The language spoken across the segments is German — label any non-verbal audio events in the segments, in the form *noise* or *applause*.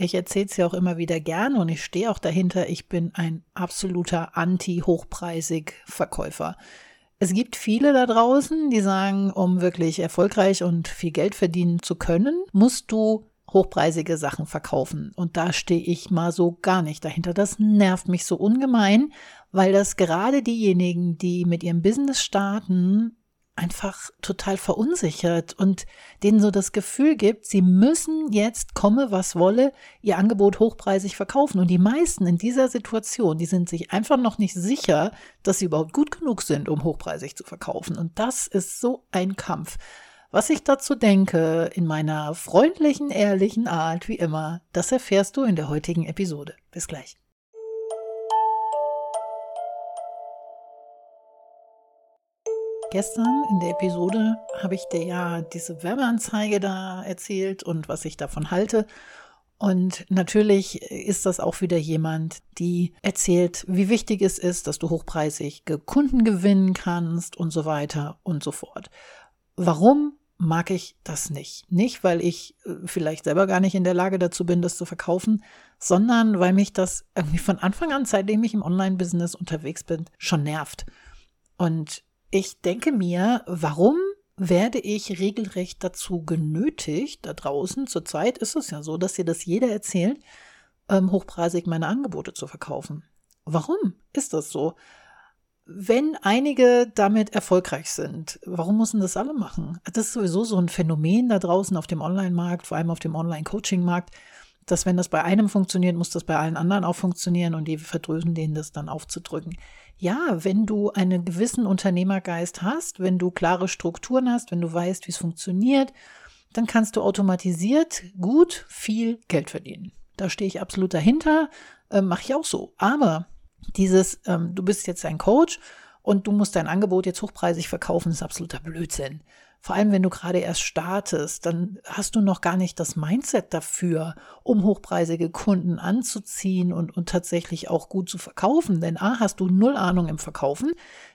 Ich erzähle es ja auch immer wieder gerne und ich stehe auch dahinter. Ich bin ein absoluter anti-hochpreisig Verkäufer. Es gibt viele da draußen, die sagen, um wirklich erfolgreich und viel Geld verdienen zu können, musst du hochpreisige Sachen verkaufen. Und da stehe ich mal so gar nicht dahinter. Das nervt mich so ungemein, weil das gerade diejenigen, die mit ihrem Business starten, einfach total verunsichert und denen so das Gefühl gibt, sie müssen jetzt, komme was wolle, ihr Angebot hochpreisig verkaufen. Und die meisten in dieser Situation, die sind sich einfach noch nicht sicher, dass sie überhaupt gut genug sind, um hochpreisig zu verkaufen. Und das ist so ein Kampf. Was ich dazu denke, in meiner freundlichen, ehrlichen Art, wie immer, das erfährst du in der heutigen Episode. Bis gleich. Gestern in der Episode habe ich dir ja diese Werbeanzeige da erzählt und was ich davon halte. Und natürlich ist das auch wieder jemand, die erzählt, wie wichtig es ist, dass du hochpreisig Kunden gewinnen kannst und so weiter und so fort. Warum mag ich das nicht? Nicht, weil ich äh, vielleicht selber gar nicht in der Lage dazu bin, das zu verkaufen, sondern weil mich das irgendwie von Anfang an, seitdem ich im Online-Business unterwegs bin, schon nervt. Und ich denke mir, warum werde ich regelrecht dazu genötigt, da draußen, zurzeit ist es ja so, dass dir das jeder erzählt, ähm, hochpreisig meine Angebote zu verkaufen. Warum ist das so? Wenn einige damit erfolgreich sind, warum müssen das alle machen? Das ist sowieso so ein Phänomen da draußen auf dem Online-Markt, vor allem auf dem Online-Coaching-Markt, dass wenn das bei einem funktioniert, muss das bei allen anderen auch funktionieren und die verdrösen denen das dann aufzudrücken ja, wenn du einen gewissen Unternehmergeist hast, wenn du klare Strukturen hast, wenn du weißt, wie es funktioniert, dann kannst du automatisiert gut viel Geld verdienen. Da stehe ich absolut dahinter, äh, mache ich auch so. Aber dieses, ähm, du bist jetzt ein Coach und du musst dein Angebot jetzt hochpreisig verkaufen, ist absoluter Blödsinn. Vor allem, wenn du gerade erst startest, dann hast du noch gar nicht das Mindset dafür, um hochpreisige Kunden anzuziehen und, und tatsächlich auch gut zu verkaufen. Denn A, hast du null Ahnung im Verkaufen.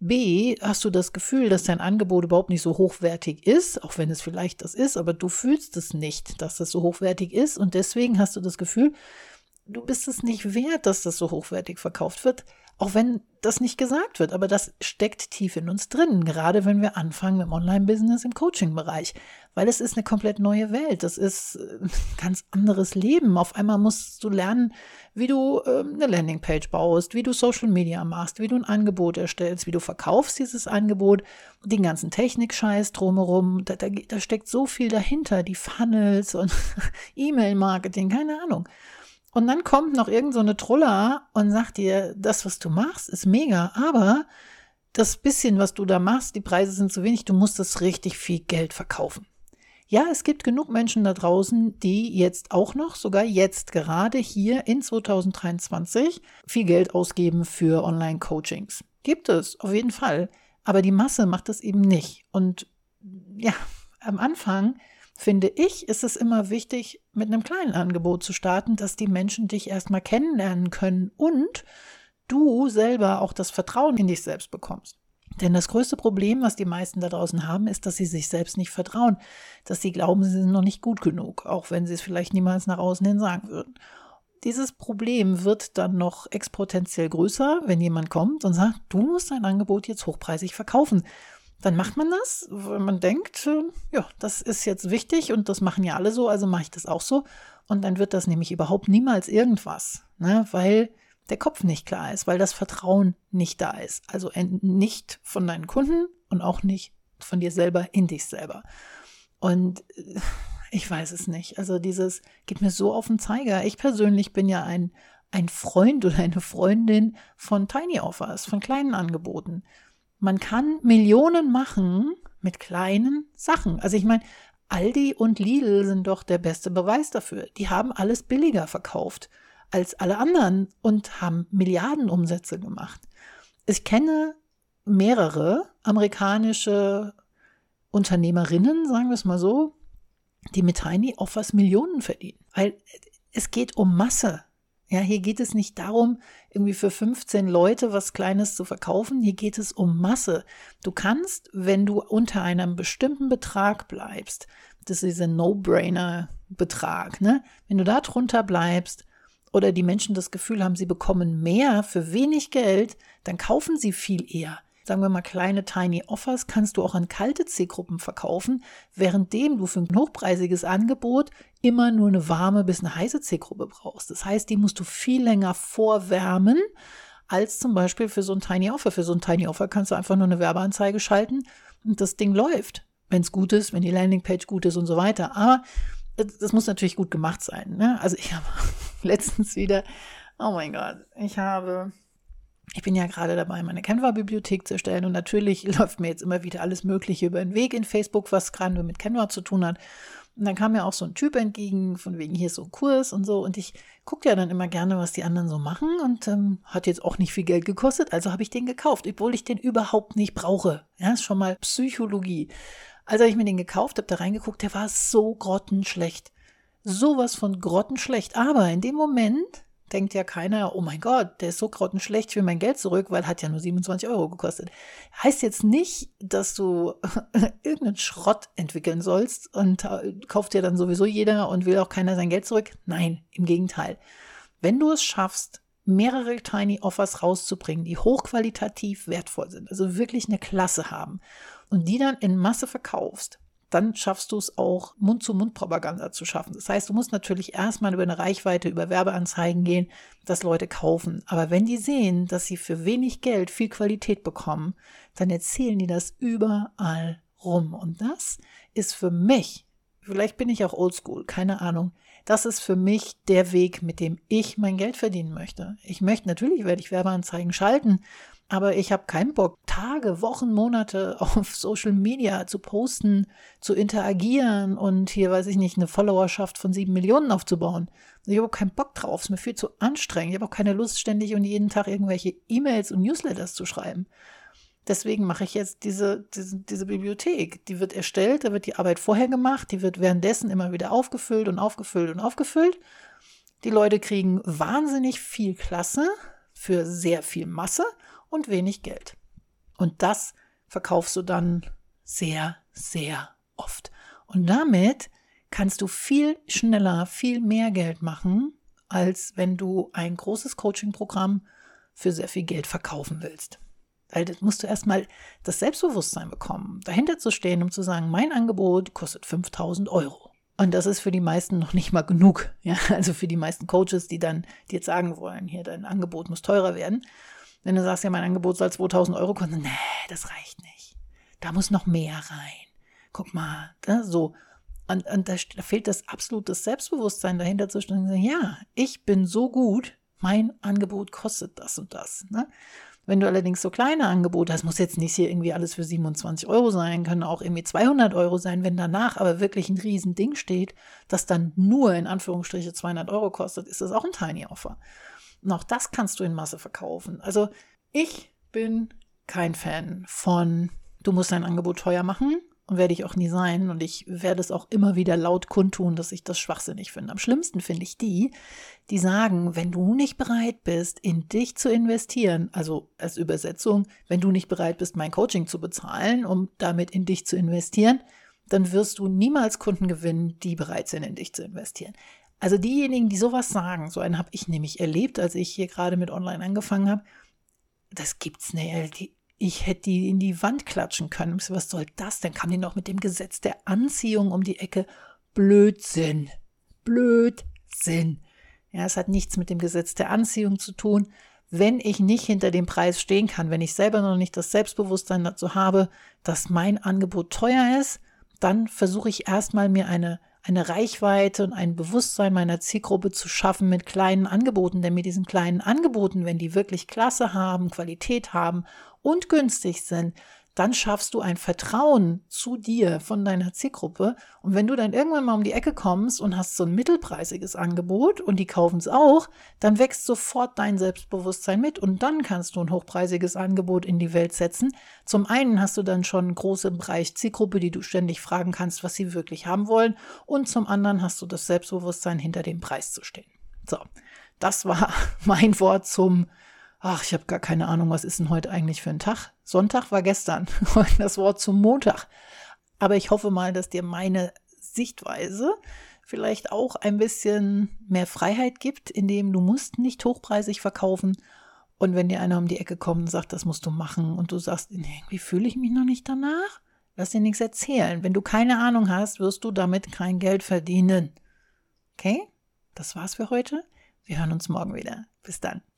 B, hast du das Gefühl, dass dein Angebot überhaupt nicht so hochwertig ist, auch wenn es vielleicht das ist, aber du fühlst es nicht, dass es so hochwertig ist. Und deswegen hast du das Gefühl, du bist es nicht wert, dass das so hochwertig verkauft wird. Auch wenn das nicht gesagt wird, aber das steckt tief in uns drin, gerade wenn wir anfangen im Online-Business, im Coaching-Bereich, weil es ist eine komplett neue Welt, das ist äh, ein ganz anderes Leben. Auf einmal musst du lernen, wie du äh, eine Landingpage baust, wie du Social Media machst, wie du ein Angebot erstellst, wie du verkaufst dieses Angebot, den ganzen Technik-Scheiß drumherum, da, da, da steckt so viel dahinter, die Funnels und *laughs* E-Mail-Marketing, keine Ahnung. Und dann kommt noch irgend so eine und sagt dir, das, was du machst, ist mega, aber das bisschen, was du da machst, die Preise sind zu wenig, du musst das richtig viel Geld verkaufen. Ja, es gibt genug Menschen da draußen, die jetzt auch noch, sogar jetzt gerade hier in 2023, viel Geld ausgeben für Online-Coachings. Gibt es, auf jeden Fall. Aber die Masse macht das eben nicht. Und ja, am Anfang finde ich, ist es immer wichtig, mit einem kleinen Angebot zu starten, dass die Menschen dich erstmal kennenlernen können und du selber auch das Vertrauen in dich selbst bekommst. Denn das größte Problem, was die meisten da draußen haben, ist, dass sie sich selbst nicht vertrauen, dass sie glauben, sie sind noch nicht gut genug, auch wenn sie es vielleicht niemals nach außen hin sagen würden. Dieses Problem wird dann noch exponentiell größer, wenn jemand kommt und sagt, du musst dein Angebot jetzt hochpreisig verkaufen dann macht man das, weil man denkt, äh, ja, das ist jetzt wichtig und das machen ja alle so, also mache ich das auch so. Und dann wird das nämlich überhaupt niemals irgendwas, ne? weil der Kopf nicht klar ist, weil das Vertrauen nicht da ist. Also nicht von deinen Kunden und auch nicht von dir selber in dich selber. Und äh, ich weiß es nicht. Also dieses geht mir so auf den Zeiger. Ich persönlich bin ja ein, ein Freund oder eine Freundin von Tiny Offers, von kleinen Angeboten. Man kann Millionen machen mit kleinen Sachen. Also ich meine, Aldi und Lidl sind doch der beste Beweis dafür. Die haben alles billiger verkauft als alle anderen und haben Milliardenumsätze gemacht. Ich kenne mehrere amerikanische Unternehmerinnen, sagen wir es mal so, die mit Tiny Offers Millionen verdienen. Weil es geht um Masse. Ja, hier geht es nicht darum, irgendwie für 15 Leute was Kleines zu verkaufen. Hier geht es um Masse. Du kannst, wenn du unter einem bestimmten Betrag bleibst, Das ist dieser No-Brainer-Betrag. Ne? Wenn du da drunter bleibst oder die Menschen das Gefühl haben, sie bekommen mehr für wenig Geld, dann kaufen sie viel eher sagen wir mal kleine Tiny Offers, kannst du auch an kalte Zielgruppen verkaufen, währenddem du für ein hochpreisiges Angebot immer nur eine warme bis eine heiße Zielgruppe brauchst. Das heißt, die musst du viel länger vorwärmen als zum Beispiel für so ein Tiny Offer. Für so ein Tiny Offer kannst du einfach nur eine Werbeanzeige schalten und das Ding läuft, wenn es gut ist, wenn die Landingpage gut ist und so weiter. Aber das muss natürlich gut gemacht sein. Ne? Also ich habe *laughs* letztens wieder, oh mein Gott, ich habe ich bin ja gerade dabei, meine Canva-Bibliothek zu erstellen und natürlich *laughs* läuft mir jetzt immer wieder alles Mögliche über den Weg in Facebook, was gerade nur mit Canva zu tun hat. Und dann kam mir auch so ein Typ entgegen, von wegen hier ist so ein Kurs und so. Und ich gucke ja dann immer gerne, was die anderen so machen und ähm, hat jetzt auch nicht viel Geld gekostet. Also habe ich den gekauft, obwohl ich den überhaupt nicht brauche. Ja, ist schon mal Psychologie. Also habe ich mir den gekauft, habe da reingeguckt, der war so grottenschlecht. Sowas von grottenschlecht. Aber in dem Moment denkt ja keiner, oh mein Gott, der ist so grottenschlecht, ich will mein Geld zurück, weil hat ja nur 27 Euro gekostet. Heißt jetzt nicht, dass du *laughs* irgendeinen Schrott entwickeln sollst und äh, kauft dir dann sowieso jeder und will auch keiner sein Geld zurück. Nein, im Gegenteil. Wenn du es schaffst, mehrere Tiny Offers rauszubringen, die hochqualitativ wertvoll sind, also wirklich eine Klasse haben und die dann in Masse verkaufst, dann schaffst du es auch, Mund-zu-Mund-Propaganda zu schaffen. Das heißt, du musst natürlich erstmal über eine Reichweite, über Werbeanzeigen gehen, dass Leute kaufen. Aber wenn die sehen, dass sie für wenig Geld viel Qualität bekommen, dann erzählen die das überall rum. Und das ist für mich, vielleicht bin ich auch oldschool, keine Ahnung, das ist für mich der Weg, mit dem ich mein Geld verdienen möchte. Ich möchte, natürlich werde ich Werbeanzeigen schalten, aber ich habe keinen Bock, Tage, Wochen, Monate *laughs* auf Social Media zu posten, zu interagieren und hier, weiß ich nicht, eine Followerschaft von sieben Millionen aufzubauen. Ich habe keinen Bock drauf, es ist mir viel zu anstrengend. Ich habe auch keine Lust, ständig und jeden Tag irgendwelche E-Mails und Newsletters zu schreiben. Deswegen mache ich jetzt diese, diese, diese Bibliothek. Die wird erstellt, da wird die Arbeit vorher gemacht, die wird währenddessen immer wieder aufgefüllt und aufgefüllt und aufgefüllt. Die Leute kriegen wahnsinnig viel Klasse für sehr viel Masse und wenig Geld. Und das verkaufst du dann sehr, sehr oft. Und damit kannst du viel schneller, viel mehr Geld machen, als wenn du ein großes Coaching-Programm für sehr viel Geld verkaufen willst. Weil das musst du erstmal das Selbstbewusstsein bekommen, dahinter zu stehen, um zu sagen, mein Angebot kostet 5000 Euro. Und das ist für die meisten noch nicht mal genug. Ja, also für die meisten Coaches, die dann dir sagen wollen, hier dein Angebot muss teurer werden. Wenn du sagst, ja, mein Angebot soll 2000 Euro kosten, nee, das reicht nicht. Da muss noch mehr rein. Guck mal, da, so. Und, und da, da fehlt das absolute Selbstbewusstsein dahinter zu stehen. Ja, ich bin so gut, mein Angebot kostet das und das. Ne? Wenn du allerdings so kleine Angebote hast, muss jetzt nicht hier irgendwie alles für 27 Euro sein, können auch irgendwie 200 Euro sein. Wenn danach aber wirklich ein Riesending steht, das dann nur in Anführungsstriche 200 Euro kostet, ist das auch ein Tiny Offer. Und auch das kannst du in Masse verkaufen. Also ich bin kein Fan von, du musst dein Angebot teuer machen und werde ich auch nie sein. Und ich werde es auch immer wieder laut kundtun, dass ich das schwachsinnig finde. Am schlimmsten finde ich die, die sagen, wenn du nicht bereit bist, in dich zu investieren, also als Übersetzung, wenn du nicht bereit bist, mein Coaching zu bezahlen, um damit in dich zu investieren, dann wirst du niemals Kunden gewinnen, die bereit sind, in dich zu investieren. Also diejenigen, die sowas sagen, so einen habe ich nämlich erlebt, als ich hier gerade mit Online angefangen habe. Das gibt's nicht. Ich hätte die in die Wand klatschen können. Was soll das? Dann kam die noch mit dem Gesetz der Anziehung um die Ecke. Blödsinn. Blödsinn. Ja, es hat nichts mit dem Gesetz der Anziehung zu tun. Wenn ich nicht hinter dem Preis stehen kann, wenn ich selber noch nicht das Selbstbewusstsein dazu habe, dass mein Angebot teuer ist, dann versuche ich erstmal mir eine eine Reichweite und ein Bewusstsein meiner Zielgruppe zu schaffen mit kleinen Angeboten. Denn mit diesen kleinen Angeboten, wenn die wirklich Klasse haben, Qualität haben und günstig sind, dann schaffst du ein Vertrauen zu dir von deiner Zielgruppe. Und wenn du dann irgendwann mal um die Ecke kommst und hast so ein mittelpreisiges Angebot und die kaufen es auch, dann wächst sofort dein Selbstbewusstsein mit und dann kannst du ein hochpreisiges Angebot in die Welt setzen. Zum einen hast du dann schon einen großen Bereich Zielgruppe, die du ständig fragen kannst, was sie wirklich haben wollen. Und zum anderen hast du das Selbstbewusstsein, hinter dem Preis zu stehen. So, das war *laughs* mein Wort zum ach, ich habe gar keine Ahnung, was ist denn heute eigentlich für ein Tag? Sonntag war gestern, *laughs* das Wort zum Montag. Aber ich hoffe mal, dass dir meine Sichtweise vielleicht auch ein bisschen mehr Freiheit gibt, indem du musst nicht hochpreisig verkaufen. Und wenn dir einer um die Ecke kommt und sagt, das musst du machen und du sagst, irgendwie fühle ich mich noch nicht danach, lass dir nichts erzählen. Wenn du keine Ahnung hast, wirst du damit kein Geld verdienen. Okay? Das war's für heute. Wir hören uns morgen wieder. Bis dann.